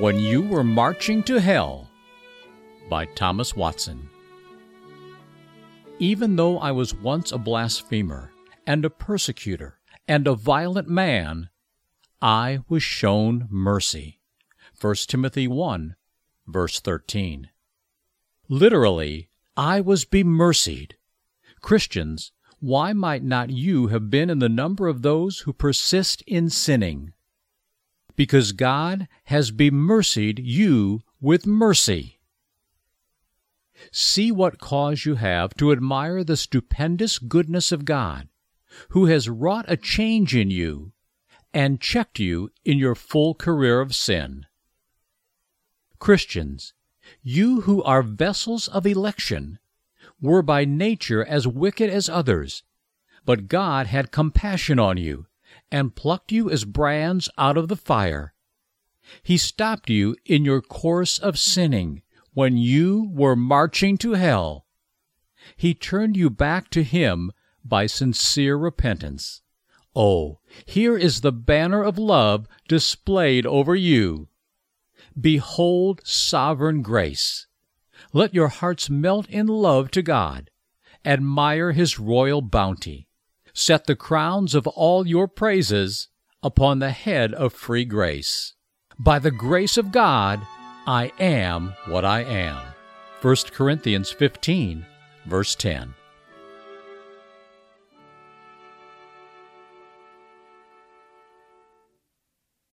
When You Were Marching to Hell by Thomas Watson. Even though I was once a blasphemer, and a persecutor, and a violent man, I was shown mercy. 1 Timothy 1, verse 13. Literally, I was bemercied. Christians, why might not you have been in the number of those who persist in sinning? Because God has bemercied you with mercy. See what cause you have to admire the stupendous goodness of God, who has wrought a change in you and checked you in your full career of sin. Christians, you who are vessels of election, were by nature as wicked as others, but God had compassion on you and plucked you as brands out of the fire. He stopped you in your course of sinning when you were marching to hell. He turned you back to Him by sincere repentance. Oh, here is the banner of love displayed over you. Behold sovereign grace. Let your hearts melt in love to God. Admire His royal bounty. Set the crowns of all your praises upon the head of free grace. By the grace of God, I am what I am. 1 Corinthians 15, verse 10.